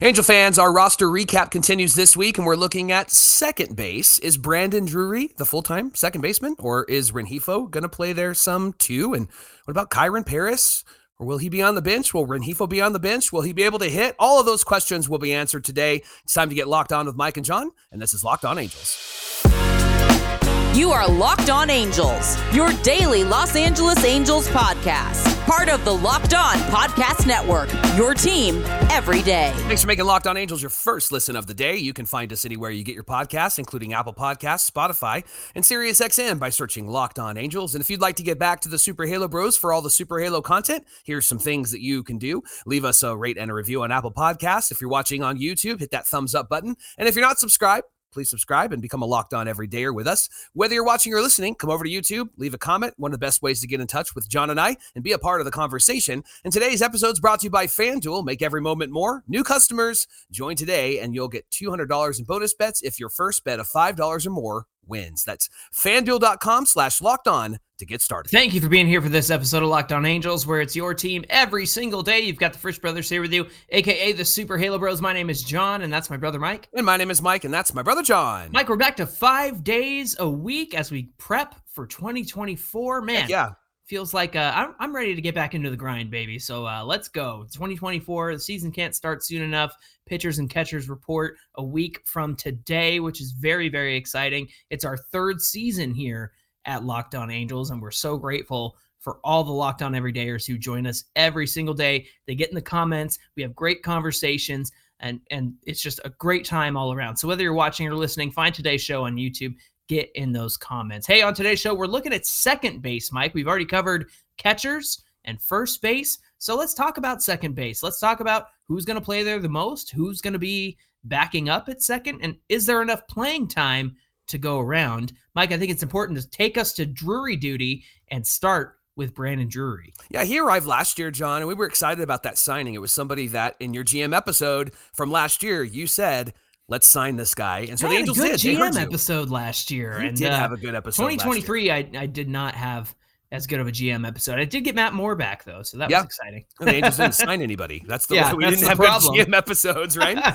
Angel fans, our roster recap continues this week, and we're looking at second base. Is Brandon Drury the full time second baseman, or is Rengifo going to play there some too? And what about Kyren Paris? Or will he be on the bench? Will Rengifo be on the bench? Will he be able to hit? All of those questions will be answered today. It's time to get locked on with Mike and John, and this is Locked On Angels. You are Locked On Angels, your daily Los Angeles Angels podcast. Part of the Locked On Podcast Network, your team every day. Thanks for making Locked On Angels your first listen of the day. You can find us anywhere you get your podcasts, including Apple Podcasts, Spotify, and SiriusXM by searching Locked On Angels. And if you'd like to get back to the Super Halo Bros for all the Super Halo content, here's some things that you can do. Leave us a rate and a review on Apple Podcasts. If you're watching on YouTube, hit that thumbs up button. And if you're not subscribed, please subscribe and become a locked on every dayer with us. Whether you're watching or listening, come over to YouTube, leave a comment. One of the best ways to get in touch with John and I and be a part of the conversation. And today's episode is brought to you by FanDuel. Make every moment more. New customers, join today and you'll get $200 in bonus bets if your first bet of $5 or more wins. That's fanduel.com slash locked on to get started. Thank you for being here for this episode of Locked On Angels, where it's your team every single day. You've got the Frisch Brothers here with you, aka the Super Halo Bros. My name is John, and that's my brother Mike. And my name is Mike, and that's my brother John. Mike, we're back to five days a week as we prep for 2024. Man, Heck yeah. Feels like uh, I'm, I'm ready to get back into the grind, baby. So uh, let's go. 2024, the season can't start soon enough. Pitchers and catchers report a week from today, which is very, very exciting. It's our third season here at Locked On Angels, and we're so grateful for all the Locked On Everydayers who join us every single day. They get in the comments. We have great conversations, and and it's just a great time all around. So whether you're watching or listening, find today's show on YouTube. Get in those comments. Hey, on today's show, we're looking at second base, Mike. We've already covered catchers and first base. So let's talk about second base. Let's talk about who's going to play there the most, who's going to be backing up at second, and is there enough playing time to go around? Mike, I think it's important to take us to Drury duty and start with Brandon Drury. Yeah, he arrived last year, John, and we were excited about that signing. It was somebody that in your GM episode from last year, you said, let's sign this guy. And so I the had Angels a good did. GM episode last year, You and did uh, have a good episode. last year. 2023, I, I did not have as good of a GM episode. I did get Matt Moore back though, so that Yeah. was exciting. And the Angels didn't sign anybody. That's the Yeah, we that's didn't have problem. good GM episodes, right?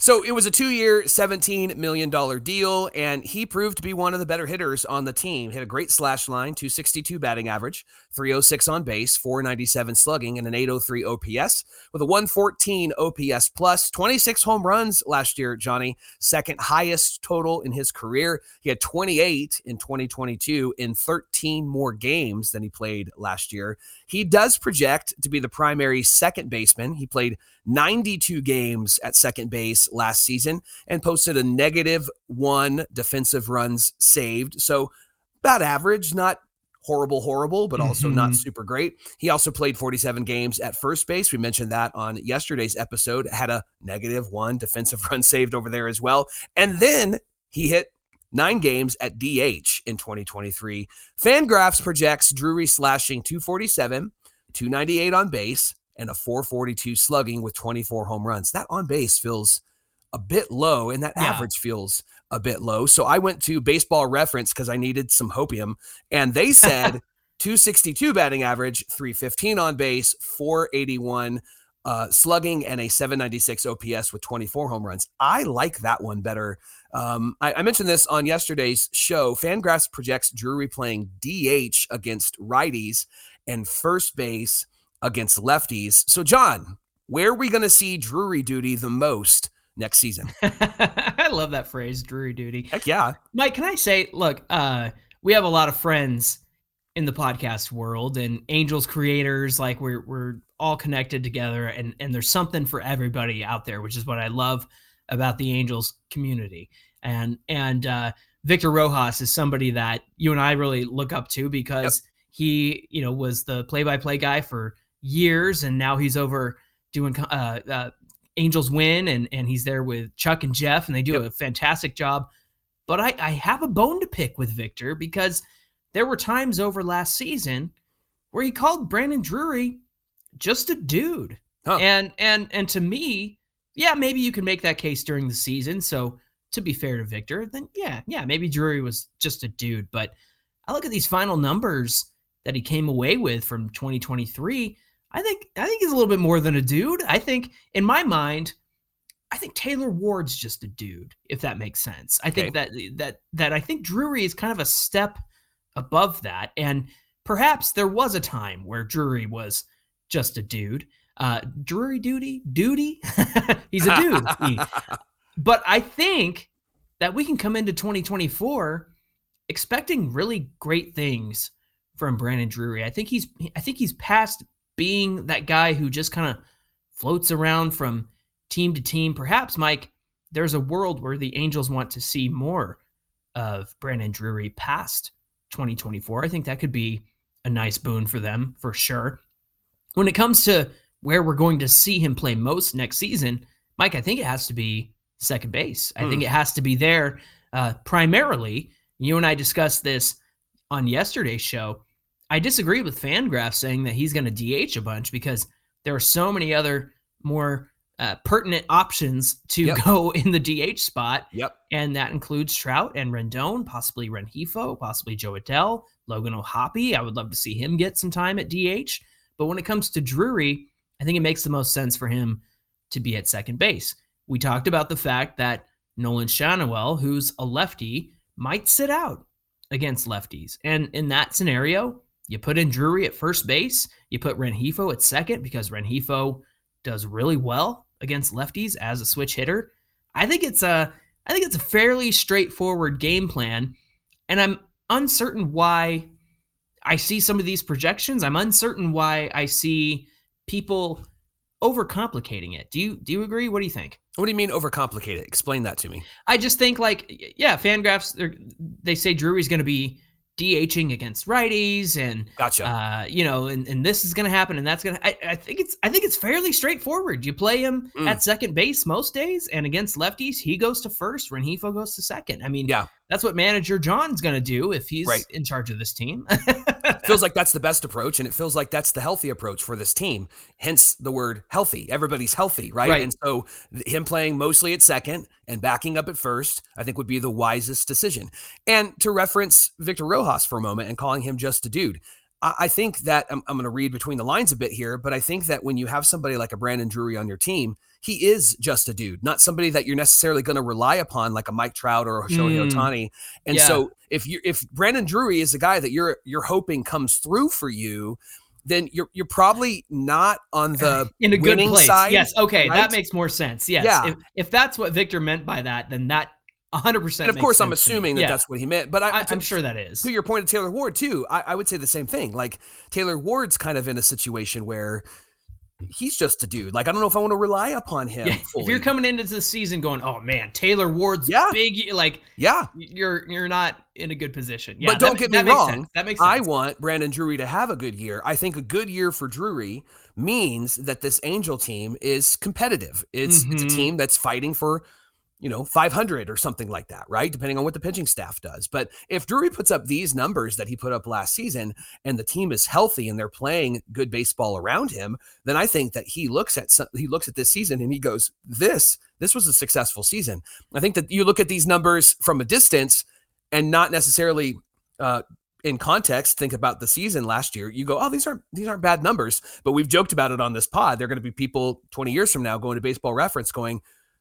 so it was a two-year, $17 million deal, and he proved to be one of the better hitters on the team. Hit a great slash line, 262 batting average, 306 on base, 497 slugging, and an 803 OPS with a 114 OPS plus, 26 home runs last year, Johnny, second highest total in his career. He had 28 in 2022 in 13 more games than he played last year. He does project to be the primary second baseman. He played 92 games at second base last season and posted a negative one defensive runs saved. So about average, not horrible, horrible, but also not Mhm. super great. He also played 47 games at first base. We mentioned that on yesterday's episode. Had a negative one defensive run saved over there as well. And then he hit nine games at DH in 2023. Fangraphs projects Drury slashing 247, 298 on base, and a 442 slugging with 24 home runs. That on base feels a bit low, and that Yeah. average feels a bit low. So I went to baseball reference because I needed some hopium, and they said 262 batting average, 315 on base, 481 uh, slugging, and a 796 OPS with 24 home runs. I like that one better. Um, I, I mentioned this on yesterday's show. Fangraphs projects Drury playing DH against righties and first base against lefties. So, John, where are we going to see Drury duty the most next season? I love that phrase, Drury duty. Heck yeah. Mike, can I say, look, uh, we have a lot of friends in the podcast world and Angels creators, like we're we're all connected together and and there's something for everybody out there, which is what I love about the Angels community. And and uh Victor Rojas is somebody that you and I really look up to because he, you know, was the play-by-play guy for years and now he's over doing uh, uh Angels win and and he's there with Chuck and Jeff and they do Yep. a fantastic job. But I, I have a bone to pick with Victor because there were times over last season where he called Brandon Drury just a dude. Huh. And and and to me, yeah, maybe you can make that case during the season. So to be fair to Victor, then yeah, yeah, maybe Drury was just a dude. But I look at these final numbers that he came away with from 2023. I think I think he's a little bit more than a dude. I think in my mind, I think Taylor Ward's just a dude, if that makes sense. I think that that that I think Drury is kind of a step above that, and perhaps there was a time where Drury was just a dude. Uh, Drury duty, duty. He's a dude. But I think that we can come into 2024 expecting really great things from Brandon Drury. I think he's I think he's past being that guy who just kind of floats around from team to team. Perhaps Mike, there's a world where the Angels want to see more of Brandon Drury past 2024. I think that could be a nice boon for them for sure. When it comes to where we're going to see him play most next season, Mike, I think it has to be second base. I think it has to be there uh, primarily. You and I discussed this on yesterday's show. I disagree with Fangraph saying that he's going to DH a bunch because there are so many other more uh, pertinent options to Yep. go in the DH spot, Yep. and that includes Trout and Rendon, possibly Rengifo, possibly Jo Adell, Logan O'Hoppe. I would love to see him get some time at DH. But when it comes to Drury, I think it makes the most sense for him to be at second base. We talked about the fact that Nolan Schanuel, who's a lefty, might sit out against lefties. And in that scenario, you put in Drury at first base, you put Rengifo at second because Rengifo does really well against lefties as a switch hitter. I think it's a I think it's a fairly straightforward game plan and I'm uncertain why I see some of these projections. I'm uncertain why I see people overcomplicating it. Do you do you agree? What do you think? What do you mean overcomplicated? Explain that to me. I just think like yeah, Fangraphs they say Drury's going to be DHing against righties and Gotcha. uh, you know, and, and this is going to happen and that's going to. I I think it's I think it's fairly straightforward. You play him Mm. at second base most days, and against lefties, he goes to first. Rengifo goes to second. I mean, Yeah. That's what manager John's going to do if he's Right. in charge of this team. feels like that's the best approach, and it feels like that's the healthy approach for this team. Hence the word healthy. Everybody's healthy, right? Right. And so him playing mostly at second and backing up at first, I think would be the wisest decision. And to reference Victor Rojas for a moment and calling him just a dude. I I think that I'm, I'm going to read between the lines a bit here, but I think that when you have somebody like a Brandon Drury on your team, he is just a dude, not somebody that you're necessarily going to rely upon like a Mike Trout or a Shohei Mm. Ohtani. And Yeah. so if you if Brandon Drury is the guy that you're you're hoping comes through for you, then you're you're probably not on the in a good place. side, yes. Okay. right? That makes more sense. Yes. Yeah. If, if that's what Victor meant by that, then that 100%. and of course I'm sense to me. assuming that Yeah, that's what he meant. But I, I'm sure that is. to your point of Taylor Ward too, I, I would say the same thing. Like Taylor Ward's kind of in a situation where he's just a dude. Like I don't know if I want to rely upon him. Yeah, if you're coming into the season going, oh man, Taylor Ward's Yeah. big, like yeah, you're you're not in a good position. Yeah, but don't that, get me wrong. sense. That makes sense. I want Brandon Drury to have a good year. I think a good year for Drury means that this Angel team is competitive. It's it's a Mhm. team that's fighting for, you know, 500 or something like that, right? Depending on what the pitching staff does. But if Drury puts up these numbers that he put up last season and the team is healthy and they're playing good baseball around him, then I think that he looks at some, he looks at this season and he goes, "This this was a successful season." I think that you look at these numbers from a distance and not necessarily uh, in context, think about the season last year. You go, oh, these aren't these aren't bad numbers. But we've joked about it on this pod. There are going to be people 20 years from now going to Baseball Reference, going,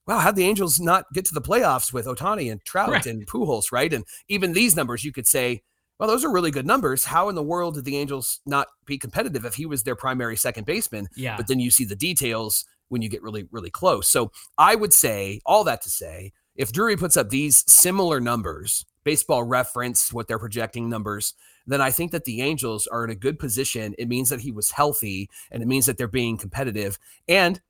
"Wow, how'd the Angels not get to the playoffs with Ohtani and Trout Right. and Pujols?" Right? And even these numbers, you could say, "Well, those are really good numbers. How in the world did the Angels not be competitive if he was their primary second baseman?" yeah. but then you see the details when you get really, really close. So I would say all that to say, if Drury puts up these similar numbers, baseball reference, what they're projecting numbers, then I think that the Angels are in a good position. It means that he was healthy and it means that they're being competitive. And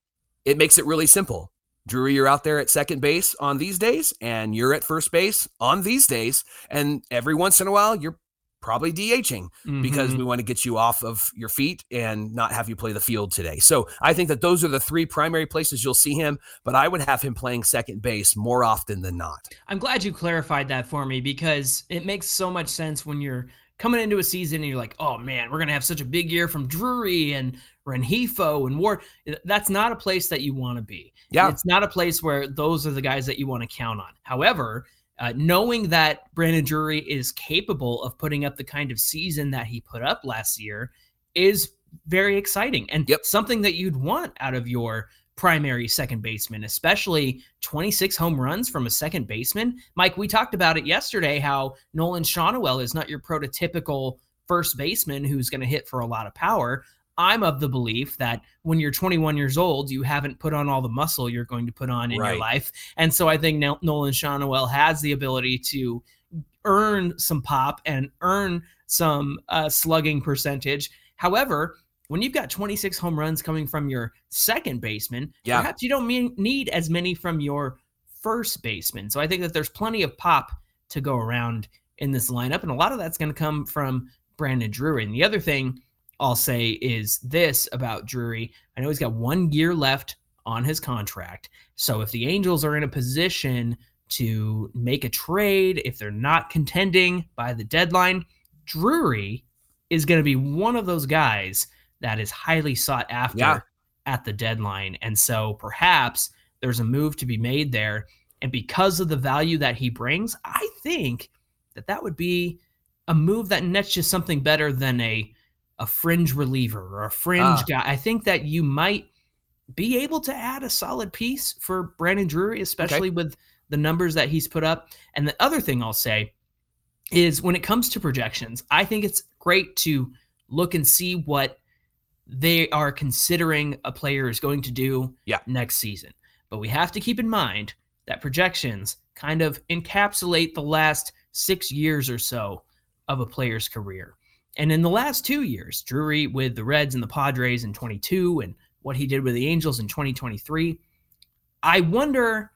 it makes it really simple. Drury, you're out there at second base on these days, and you're at first base on these days. And every once in a while, you're probably DHing because Mhm. we want to get you off of your feet and not have you play the field today. So I think that those are the three primary places you'll see him, but I would have him playing second base more often than not. I'm glad you clarified that for me because it makes so much sense when you're coming into a season and you're like, oh man, we're gonna have such a big year from Drury and Rengifo and Ward. That's not a place that you want to be. Yeah. It's not a place where those are the guys that you want to count on. However, uh, knowing that Brandon Drury is capable of putting up the kind of season that he put up last year is very exciting and Yep. something that you'd want out of your primary second baseman, especially 26 home runs from a second baseman. Mike, we talked about it yesterday how Nolan Schanuel is not your prototypical first baseman who's going to hit for a lot of power. I'm of the belief that when you're 21 years old, you haven't put on all the muscle you're going to put on in Right. your life. And so I think Nolan Schanuel has the ability to earn some pop and earn some uh, slugging percentage. However, when you've got 26 home runs coming from your second baseman, Yeah. perhaps you don't mean, need as many from your first baseman. So I think that there's plenty of pop to go around in this lineup, and a lot of that's going to come from Brandon Drury. And the other thing I'll say is this about Drury: I know he's got one year left on his contract. So if the Angels are in a position to make a trade, if they're not contending by the deadline, Drury is going to be one of those guys that is highly sought after Yeah. at the deadline. And so perhaps there's a move to be made there. And because of the value that he brings, I think that that would be a move that nets you something better than a a fringe reliever or a fringe Ah. guy. I think that you might be able to add a solid piece for Brandon Drury, especially with the numbers that he's put up. And the other thing I'll say is when it comes to projections, I think it's great to look and see what they are considering a player is going to do Yeah. next season. But we have to keep in mind that projections kind of encapsulate the last six years or so of a player's career. And in the last two years, Drury with the Reds and the Padres in 22 and what he did with the Angels in 2023, I wonder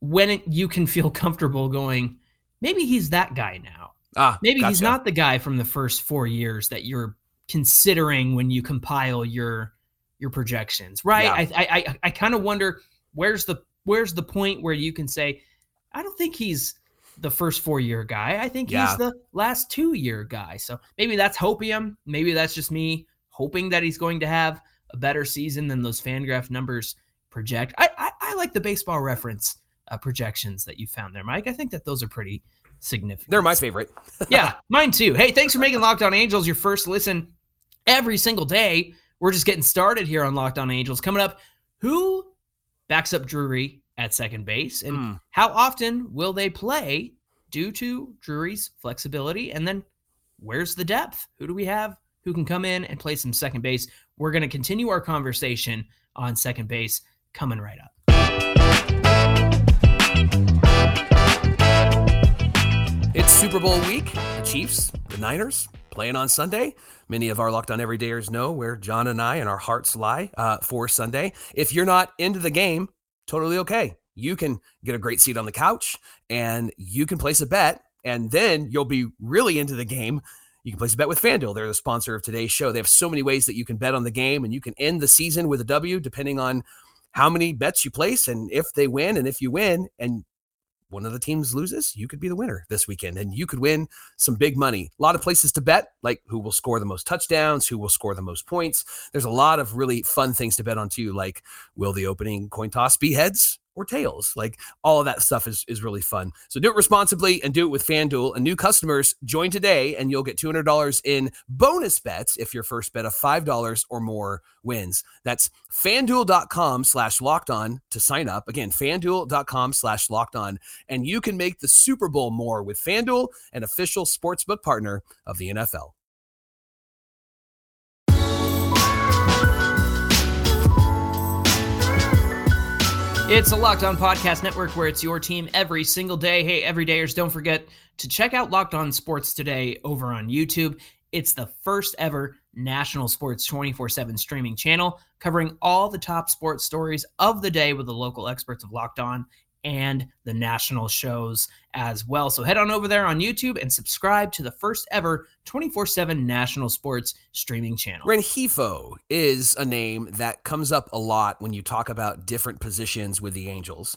when it, you can feel comfortable going, maybe he's that guy now. Ah, Maybe he's not the guy from the first four years that you're considering when you compile your your projections, right? Yeah. I I I, I kind of wonder where's the where's the point where you can say, I don't think he's the first four year guy. I think Yeah. he's the last two year guy. So maybe that's hopium. Maybe that's just me hoping that he's going to have a better season than those Fangraph numbers project. I I, I like the baseball reference uh, projections that you found there, Mike. I think that those are pretty significant They're my favorite. yeah, mine too. Hey, thanks for making Locked On Angels your first listen every single day. We're just getting started here on Locked On Angels. Coming up, who backs up Drury at second base and Hmm. how often will they play due to Drury's flexibility? And then where's the depth? Who do we have who can come in and play some second base? We're going to continue our conversation on second base coming right up. It's Super Bowl week. The Chiefs, the Niners, playing on Sunday. Many of our Locked On Everydayers know where John and I and our hearts lie uh, for Sunday. If you're not into the game, totally okay. You can get a great seat on the couch and you can place a bet, and then you'll be really into the game. You can place a bet with FanDuel. They're the sponsor of today's show. They have so many ways that you can bet on the game, and you can end the season with a W depending on how many bets you place and if they win. And if you win, and one of the teams loses, you could be the winner this weekend and you could win some big money. A lot of places to bet, like who will score the most touchdowns, who will score the most points. There's a lot of really fun things to bet on too, like will the opening coin toss be heads or tails? Like all of that stuff is, is really fun. So do it responsibly and do it with FanDuel. And new customers join today and you'll get $200 in bonus bets if your first bet of $5 or more wins. That's fanduel.com slash locked on to sign up. Again, fanduel.com slash locked on and you can make the Super Bowl more with FanDuel, an official sportsbook partner of the NFL. It's a Locked On Podcast Network where it's your team every single day. Hey, everydayers, don't forget to check out Locked On Sports today over on YouTube. It's the first ever national sports 24 7 streaming channel covering all the top sports stories of the day with the local experts of Locked On and the national shows as well. So head on over there on YouTube and subscribe to the first ever 24 7 national sports streaming channel. Renhefo is a name that comes up a lot when you talk about different positions with the Angels.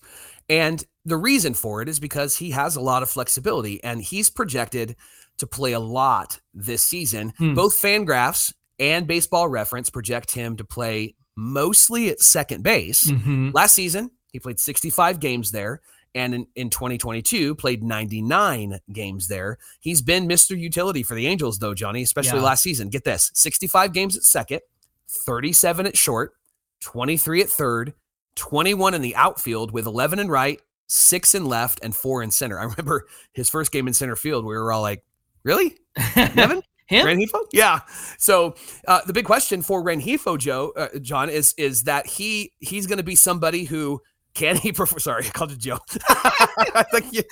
And the reason for it is because he has a lot of flexibility and he's projected to play a lot this season. Hmm. Both Fangraphs and Baseball Reference project him to play mostly at second base. Mhm. Last season, he played 65 games there. And in, in 2022, played 99 games there. He's been Mr. Utility for the Angels, though, Johnny, especially Yeah. last season. Get this 65 games at second, 37 at short, 23 at third, 21 in the outfield with 11 in right, six in left, and four in center. I remember his first game in center field. We were all like, really? Nevin? Him? Yeah. So uh, the big question for Rengifo, Joe, uh, John, is is that he he's going to be somebody who can he perform? Sorry, I called it Joe.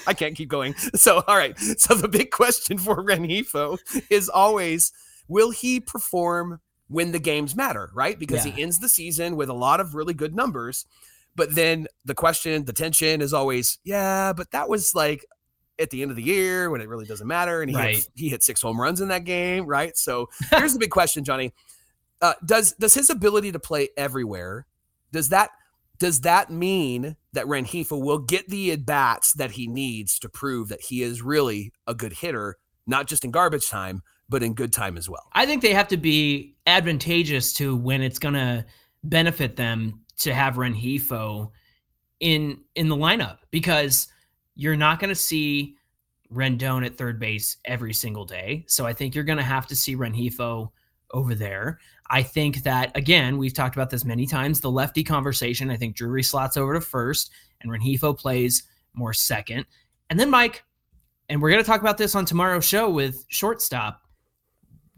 I can't keep going. So all right. So the big question for Rengifo is always, will he perform when the games matter? Right, because Yeah. he ends the season with a lot of really good numbers. But then the question, the tension is always, yeah, but that was like at the end of the year when it really doesn't matter. And he, Right. hit, he hit six home runs in that game, right? So here's the big question, Johnny. Uh, does does his ability to play everywhere does that does that mean that Rengifo will get the at bats that he needs to prove that he is really a good hitter, not just in garbage time, but in good time as well? I think they have to be advantageous to when it's going to benefit them to have Rengifo in in the lineup because you're not going to see Rendon at third base every single day. So I think you're going to have to see Rengifo over there. I think that again, we've talked about this many times. The lefty conversation. I think Drury slots over to first, and Rengifo plays more second. And then Mike, and we're going to talk about this on tomorrow's show with shortstop.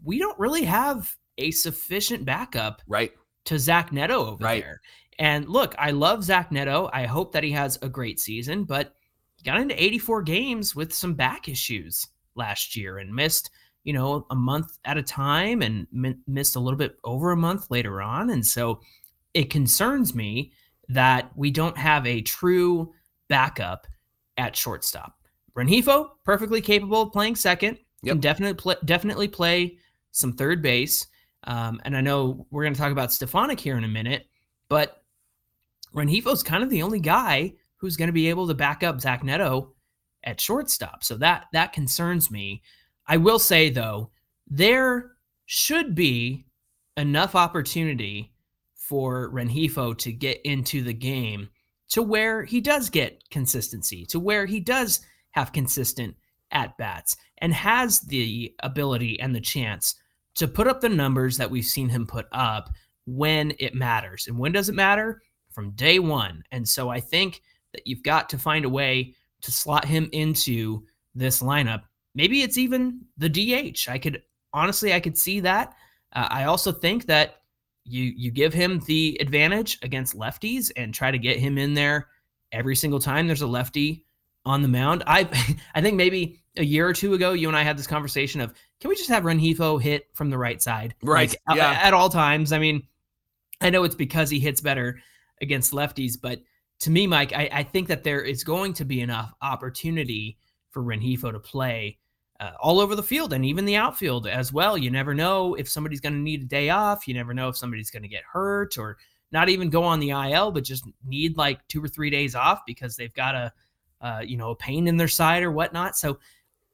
We don't really have a sufficient backup Right? to Zach Neto over Right. there. And look, I love Zach Neto. I hope that he has a great season, but he got into 84 games with some back issues last year and missed, you know, a month at a time and mi- missed a little bit over a month later on. And so it concerns me that we don't have a true backup at shortstop. Rengifo, perfectly capable of playing second, can definitely play, definitely play some third base. Um, and I know we're going to talk about Stefanic here in a minute, but Rengifo's kind of the only guy who's going to be able to back up Zach Neto at shortstop. So that that concerns me. I will say though, there should be enough opportunity for Rengifo to get into the game to where he does get consistency, to where he does have consistent at bats and has the ability and the chance to put up the numbers that we've seen him put up when it matters. And when does it matter? From day one. And so I think that you've got to find a way to slot him into this lineup. Maybe it's even the DH. I could honestly, I could see that. Uh, I also think that you you give him the advantage against lefties and try to get him in there every single time there's a lefty on the mound. I I think maybe a year or two ago, you and I had this conversation of can we just have Rengifo hit from the right side, Right, Like, yeah. at all times. I mean, I know it's because he hits better against lefties, but to me, Mike, I, I think that there is going to be enough opportunity for Rengifo to play uh, all over the field and even the outfield as well. You never know if somebody's going to need a day off. You never know if somebody's going to get hurt or not even go on the IL, but just need like two or three days off because they've got a, uh, you know, a pain in their side or whatnot. So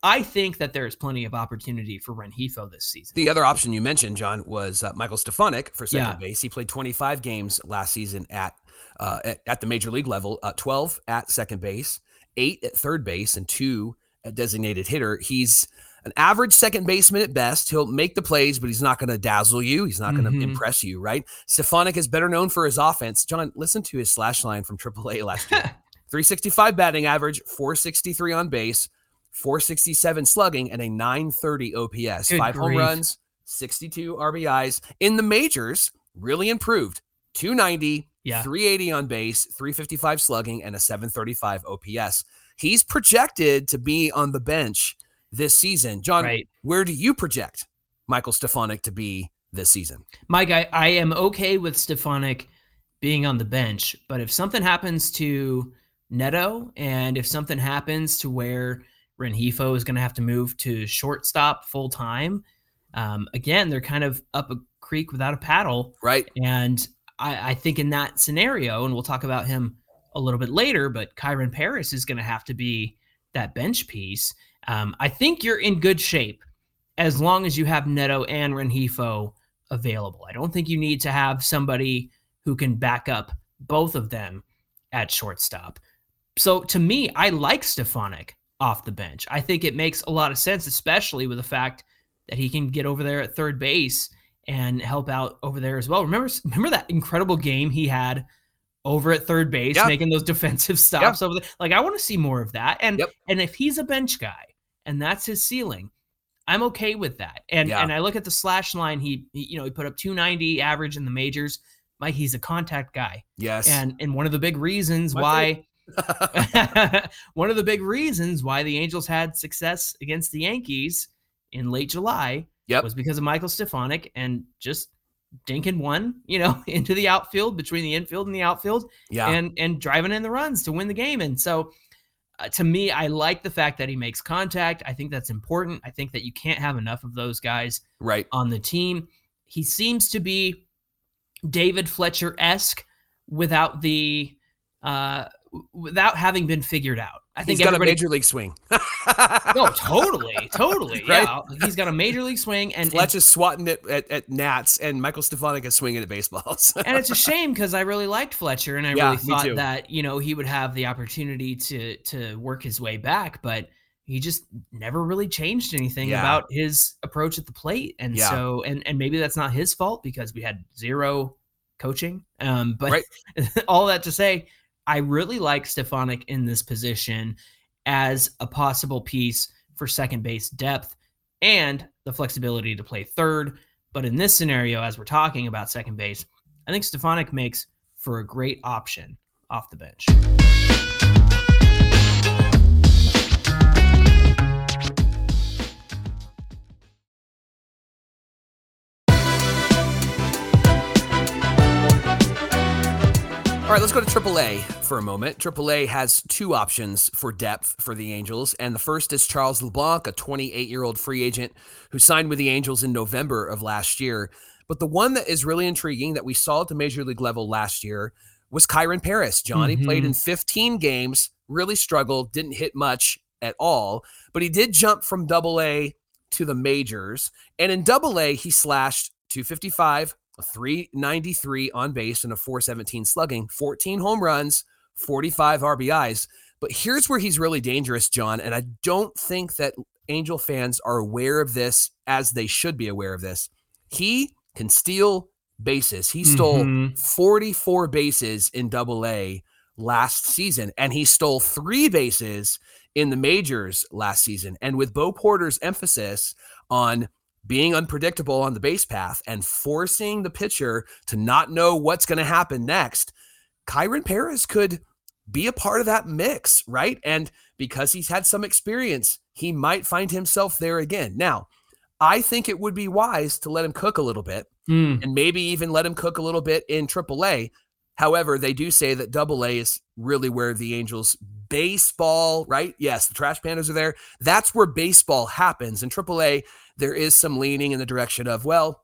I think that there is plenty of opportunity for Rengifo this season. The other option you mentioned, John, was uh, Michael Stefanic for second Yeah. base. He played 25 games last season at uh, at, at the major league level, uh, 12 at second base, eight at third base, and two at designated hitter. He's an average second baseman at best. He'll make the plays, but he's not going to dazzle you. He's not going to mm-hmm. impress you, right? Stefanic is better known for his offense. John, listen to his slash line from AAA last year 365 batting average, 463 on base, 467 slugging, and a 930 OPS. Good Five home runs, 62 RBIs. In the majors, really improved. 290, Yeah. 380 on base, 355 slugging, and a 735 OPS. He's projected to be on the bench this season. John, Right. where do you project Michael Stefanic to be this season? Mike, I, I am okay with Stefanic being on the bench, but if something happens to Neto and if something happens to where Rengifo is going to have to move to shortstop full time, um, again, they're kind of up a creek without a paddle. Right? And I, I think in that scenario, and we'll talk about him a little bit later, but Kyren Paris is going to have to be that bench piece. Um, I think you're in good shape as long as you have Neto and Rengifo available. I don't think you need to have somebody who can back up both of them at shortstop. So to me, I like Stefanic off the bench. I think it makes a lot of sense, especially with the fact that he can get over there at third base and help out over there as well. Remember, remember that incredible game he had over at third base, Yeah. making those defensive stops over there. Like I want to see more of that. And Yep. and if he's a bench guy and that's his ceiling, I'm okay with that. And Yeah. and I look at the slash line. He, he you know he put up 290 average in the majors. Mike, he's a contact guy, Yes. and and one of the big reasons My why one of the big reasons why the Angels had success against the Yankees in late July Yep. was because of Michael Stefanic and just dinking one, you know, into the outfield between the infield and the outfield yeah. and and driving in the runs to win the game. And so uh, to me, I like the fact that he makes contact. I think that's important. I think that you can't have enough of those guys right. on the team. He seems to be David Fletcher esque without the uh without having been figured out. I think He's got a major league swing. no, totally, totally. Right? Yeah, he's got a major league swing, and Fletch is swatting it at, at Nats, and Michael Stefanic is swinging at baseballs. and it's a shame because I really liked Fletcher, and I Yeah, really thought that you know he would have the opportunity to to work his way back, but he just never really changed anything Yeah. about his approach at the plate, and so and and maybe that's not his fault because we had zero coaching. Um, but Right. all that to say, I really like Stefanic in this position as a possible piece for second base depth and the flexibility to play third. But in this scenario, as we're talking about second base, I think Stefanic makes for a great option off the bench. All right, let's go to AAA for a moment. AAA has two options for depth for the Angels, and the first is Charles LeBlanc, a 28 year old free agent who signed with the Angels in November of last year. But the one that is really intriguing that we saw at the major league level last year was Kyren Paris. Johnny mm-hmm. played in 15 games, really struggled, didn't hit much at all, but he did jump from double A to the majors. And in double A, he slashed 255, a 393 on base, and a 417 slugging, 14 home runs, 45 RBIs. But here's where he's really dangerous, John. And I don't think that Angel fans are aware of this as they should be aware of this. He can steal bases. He stole Mhm. 44 bases in double A last season, and he stole three bases in the majors last season. And with Bo Porter's emphasis on being unpredictable on the base path and forcing the pitcher to not know what's going to happen next, Kyren Paris could be a part of that mix, right? And because he's had some experience, he might find himself there again. Now, I think it would be wise to let him cook a little bit Hmm. and maybe even let him cook a little bit in AAA. However, they do say that double A is really where the Angels baseball, right? Yes, the trash pandas are there. That's where baseball happens. In AAA, there is some leaning in the direction of, well,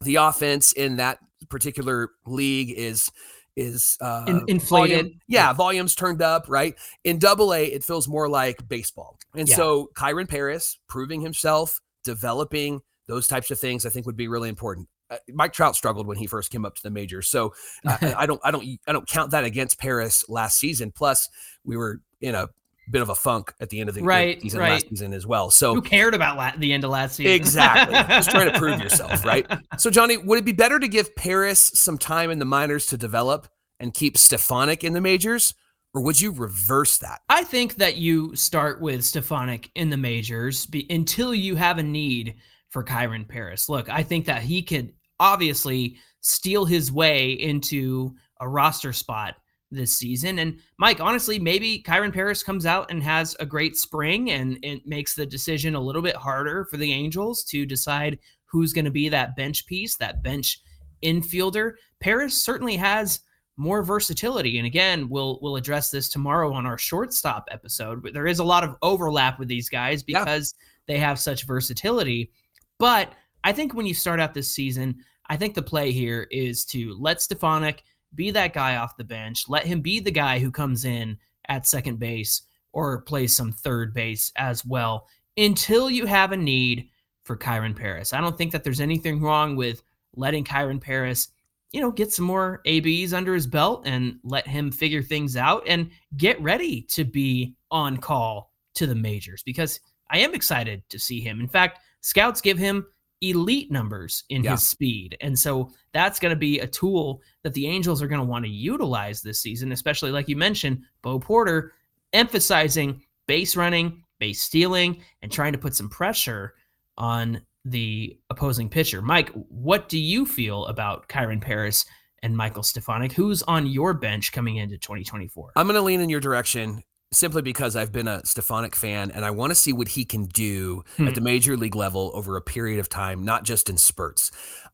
the offense in that particular league is is uh In- inflated. volume- yeah, volumes turned up, right? In double A, it feels more like baseball. And Yeah. so Kyren Paris proving himself, developing those types of things, I think would be really important. Uh, Mike Trout struggled when he first came up to the majors, so I, I don't, I don't, I don't count that against Paris last season. Plus, we were in a bit of a funk at the end of the Right, season right. last season as well. So Who cared about la- the end of last season? Exactly. Just trying to prove yourself, right? So, Johnny, would it be better to give Paris some time in the minors to develop and keep Stefanic in the majors, or would you reverse that? I think that you start with Stefanic in the majors be, until you have a need for Kyren Paris. Look, I think that he could obviously steal his way into a roster spot this season. And Mike, honestly, maybe Kyren Paris comes out and has a great spring and it makes the decision a little bit harder for the Angels to decide who's going to be that bench piece, that bench infielder. Paris certainly has more versatility. And again, we'll we'll address this tomorrow on our shortstop episode. But there is a lot of overlap with these guys Yeah. because they have such versatility. But I think when you start out this season, I think the play here is to let Stefanic be that guy off the bench. Let him be the guy who comes in at second base or plays some third base as well until you have a need for Kyren Paris. I don't think that there's anything wrong with letting Kyren Paris, you know, get some more ABs under his belt and let him figure things out and get ready to be on call to the majors because I am excited to see him. In fact, scouts give him elite numbers in Yeah. his speed. And so that's going to be a tool that the Angels are going to want to utilize this season, especially like you mentioned, Bo Porter emphasizing base running, base stealing, and trying to put some pressure on the opposing pitcher. Mike, what do you feel about Kyren Paris and Michael Stefanic? Who's on your bench coming into 2024? I'm going to lean in your direction simply because I've been a Stefanic fan and I want to see what he can do Hmm. at the major league level over a period of time, not just in spurts.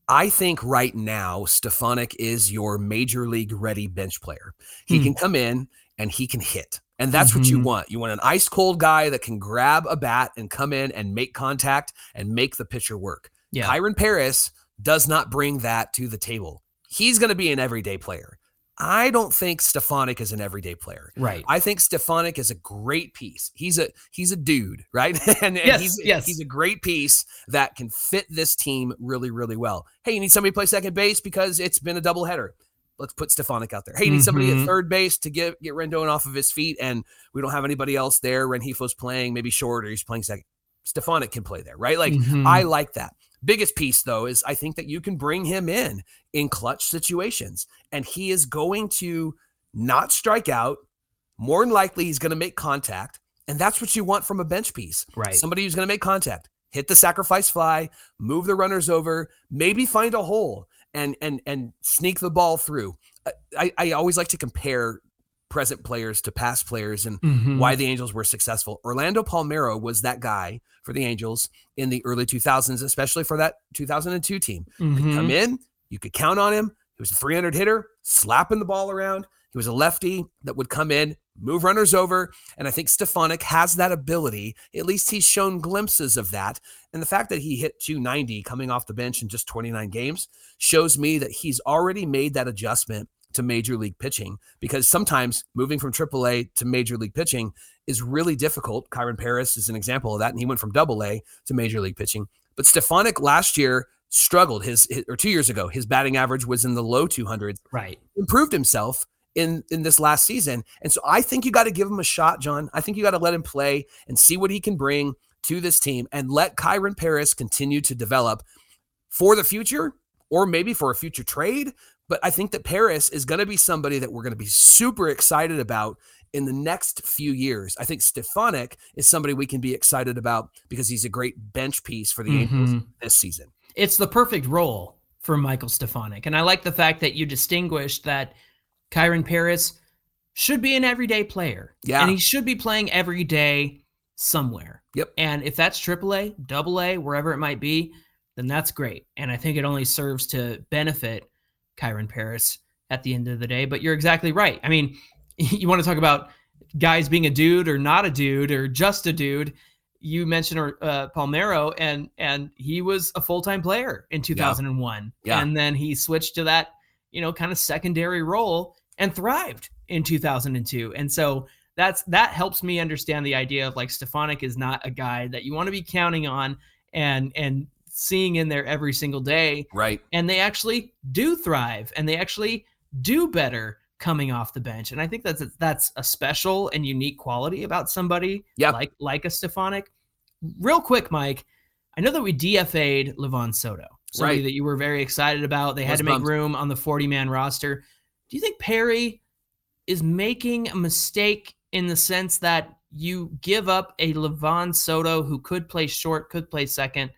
I think right now, Stefanic is your major league ready bench player. He Hmm. can come in and he can hit. And that's what you Mhm. want. You want an ice cold guy that can grab a bat and come in and make contact and make the pitcher work. Yeah. Kyren Paris does not bring that to the table. He's going to be an everyday player. I don't think Stefanic is an everyday player. Right. I think Stefanic is a great piece. He's a he's a dude, right? and, and Yes, he's, yes. he's a great piece that can fit this team really, really well. Hey, you need somebody to play second base because it's been a doubleheader. Let's put Stefanic out there. Hey, you need somebody Mhm. at third base to get get Rendon off of his feet, and we don't have anybody else there. Rengifo's playing maybe short or he's playing second. Stefanic can play there, right? Like Mhm. I like that. Biggest piece though is I think that you can bring him in in clutch situations and he is going to not strike out. More than likely he's going to make contact and that's what you want from a bench piece. right. Somebody who's going to make contact, hit the sacrifice fly, move the runners over, maybe find a hole and and and sneak the ball through. I I always like to compare present players to past players and Mhm. why the Angels were successful. Orlando Palmeiro was that guy for the Angels in the early 2000s, especially for that 2002 team. He'd come in, you could count on him. He was a 300 hitter, slapping the ball around. He was a lefty that would come in, move runners over. And I think Stefanic has that ability. At least he's shown glimpses of that. And the fact that he hit 290 coming off the bench in just 29 games shows me that he's already made that adjustment to major league pitching because sometimes moving from AAA to major league pitching is really difficult. Kyren Paris is an example of that, and he went from double A to major league pitching. But Stefanic last year struggled. His, his or two years ago, his batting average was in the low 200s. Right. Improved himself in in this last season, and so I think you got to give him a shot, John. I think you got to let him play and see what he can bring to this team, and let Kyren Paris continue to develop for the future, or maybe for a future trade. But I think that Paris is going to be somebody that we're going to be super excited about in the next few years. I think Stefanic is somebody we can be excited about because he's a great bench piece for the Angels Mhm. this season. It's the perfect role for Michael Stefanic. And I like the fact that you distinguished that Kyren Paris should be an everyday player. Yeah. And he should be playing every day somewhere. Yep. And if that's AAA, double A, wherever it might be, then that's great. And I think it only serves to benefit Kyren Paris at the end of the day. But you're exactly right. I mean, you want to talk about guys being a dude or not a dude or just a dude. You mentioned uh, Palmeiro, and and he was a full time player in 2001, Yeah. and then he switched to that you know kind of secondary role and thrived in 2002. And so that's that helps me understand the idea of like Stefanic is not a guy that you want to be counting on and and seeing in there every single day Right. and they actually do thrive and they actually do better coming off the bench and i think that's that's a special and unique quality about somebody Yeah. like like a stefanic real quick mike i know that we dfa'd livan soto somebody Right. that you were very excited about they had to make room on the 40 man roster do you think perry is making a mistake in the sense that you give up a livan soto who could play short could play second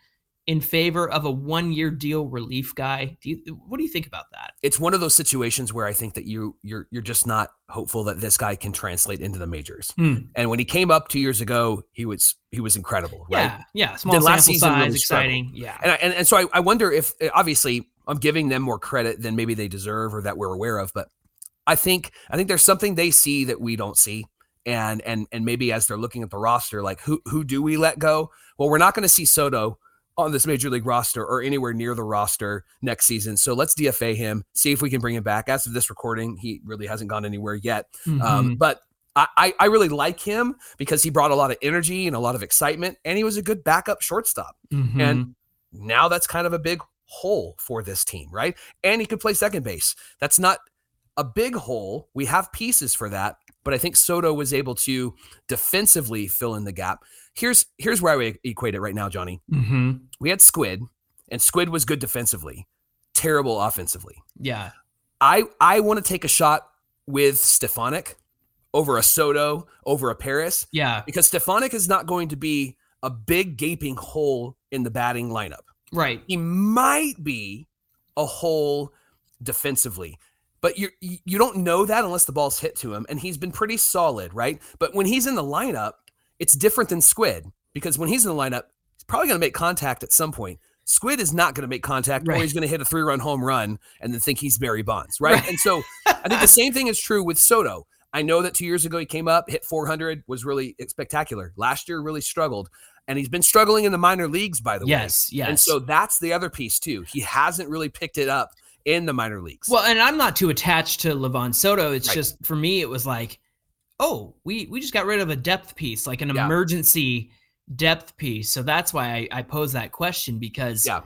in favor of a one-year deal relief guy. Do you what do you think about that? It's one of those situations where I think that you you're you're just not hopeful that this guy can translate into the majors. Hmm. And when he came up two years ago, he was he was incredible, right? Yeah, yeah, small Then last sample season size, really struggled. exciting. Yeah, And, I, and and so I, I wonder if obviously I'm giving them more credit than maybe they deserve or that we're aware of, but I think I think there's something they see that we don't see. And and and maybe as they're looking at the roster, like who who do we let go? Well, we're not going to see Soto on this major league roster or anywhere near the roster next season. So let's DFA him, see if we can bring him back. As of this recording, he really hasn't gone anywhere yet. Um, Mhm. but I, I really like him because he brought a lot of energy and a lot of excitement, and he was a good backup shortstop. Mhm. And now that's kind of a big hole for this team, right? And he could play second base. That's not a big hole. We have pieces for that, but I think Soto was able to defensively fill in the gap. Here's here's where I would equate it right now, Johnny. Mhm. We had Squid, and Squid was good defensively, terrible offensively. Yeah. I I want to take a shot with Stefanic over a Soto, over a Paris, Yeah. because Stefanic is not going to be a big gaping hole in the batting lineup. Right. He might be a hole defensively, but you you don't know that unless the ball's hit to him, and he's been pretty solid, right? But when he's in the lineup, it's different than Squid because when he's in the lineup, he's probably going to make contact at some point. Squid is not going to make contact, or he's going to hit a three-run home run and then think he's Barry Bonds, right? Right. And so I think the same thing is true with Soto. I know that two years ago he came up, hit 400, was really spectacular. Last year really struggled, and he's been struggling in the minor leagues, by the way. Yes. Yes. And so that's the other piece too. He hasn't really picked it up in the minor leagues. Well, and I'm not too attached to Livan Soto. It's Right. just for me, it was like, oh, we we just got rid of a depth piece, like an Yeah. emergency depth piece. So that's why I, I pose that question because yeah,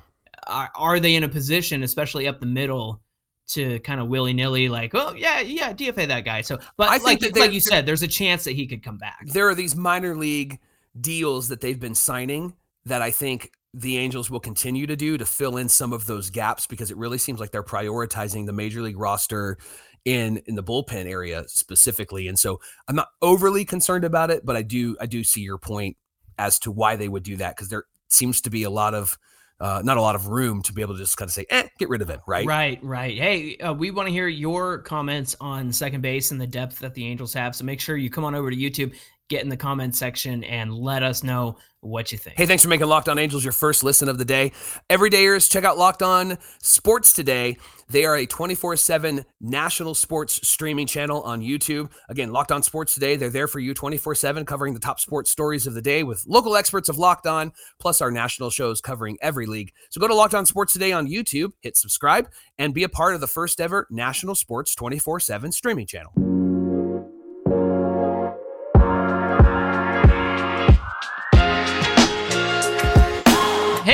are, are they in a position, especially up the middle, to kind of willy nilly like, oh yeah, yeah, DFA that guy. So, but I think like like you said, there's a chance that he could come back. there are these minor league deals that they've been signing that I think the Angels will continue to do to fill in some of those gaps because it really seems like they're prioritizing the major league roster in in the bullpen area specifically. And so I'm not overly concerned about it, but I do I do see your point as to why they would do that because there seems to be a lot of uh, not a lot of room to be able to just kind of say, eh, get rid of him, right? Right, right. Hey, uh, we want to hear your comments on second base and the depth that the Angels have. So make sure you come on over to YouTube, get in the comment section, and let us know what you think. Hey, thanks for making Locked On Angels your first listen of the day. Everydayers, check out Locked On Sports today. They are a 24 7 national sports streaming channel on YouTube. Again, Locked On Sports today, they're there for you 24 7, covering the top sports stories of the day with local experts of Locked On, plus our national shows covering every league. So go to Locked On Sports today on YouTube, hit subscribe, and be a part of the first ever national sports 24 7 streaming channel.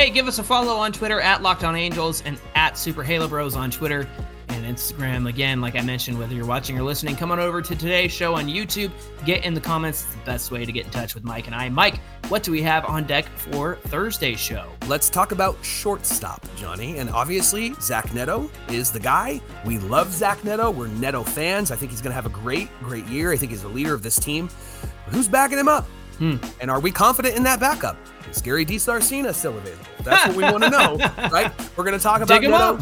Hey, give us a follow on Twitter at Locked On Angels and at Super Halo Bros on Twitter and Instagram. Again, like I mentioned, whether you're watching or listening, come on over to today's show on YouTube. Get in the comments. It's the best way to get in touch with Mike and I. Mike, what do we have on deck for Thursday's show? Let's talk about shortstop, Johnny. And obviously, Zach Neto is the guy. We love Zach Neto. We're Neto fans. I think he's going to have a great, great year. I think he's the leader of this team. But who's backing him up? Hmm. And are we confident in that backup? Is Gary DiSarcina still available? That's what we want to know, right? We're going to talk about Dig Neto.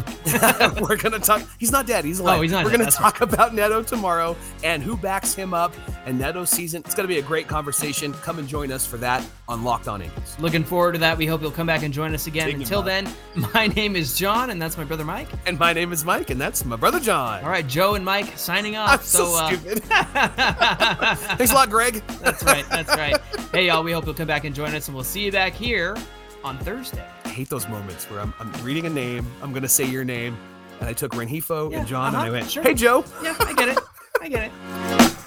We're going to talk. He's not dead. He's alive. Oh, he's not We're going to talk about Neto tomorrow and who backs him up and Neto's season. It's going to be a great conversation. Come and join us for that on Locked On Angels. Looking forward to that. We hope you'll come back and join us again. Dig Until then, my name is John, and that's my brother Mike. And my name is Mike, and that's my brother John. All right, Joe and Mike signing off. I'm so, uh, stupid. Thanks a lot, Greg. That's right. That's right. Hey, y'all, we hope you'll come back and join us, and we'll see you back here on Thursday. I hate those moments where I'm, I'm reading a name, I'm going to say your name, and I took Rengifo Yeah, and John, uh-huh, and I went, sure. hey, Joe. Yeah, I get it. I get it.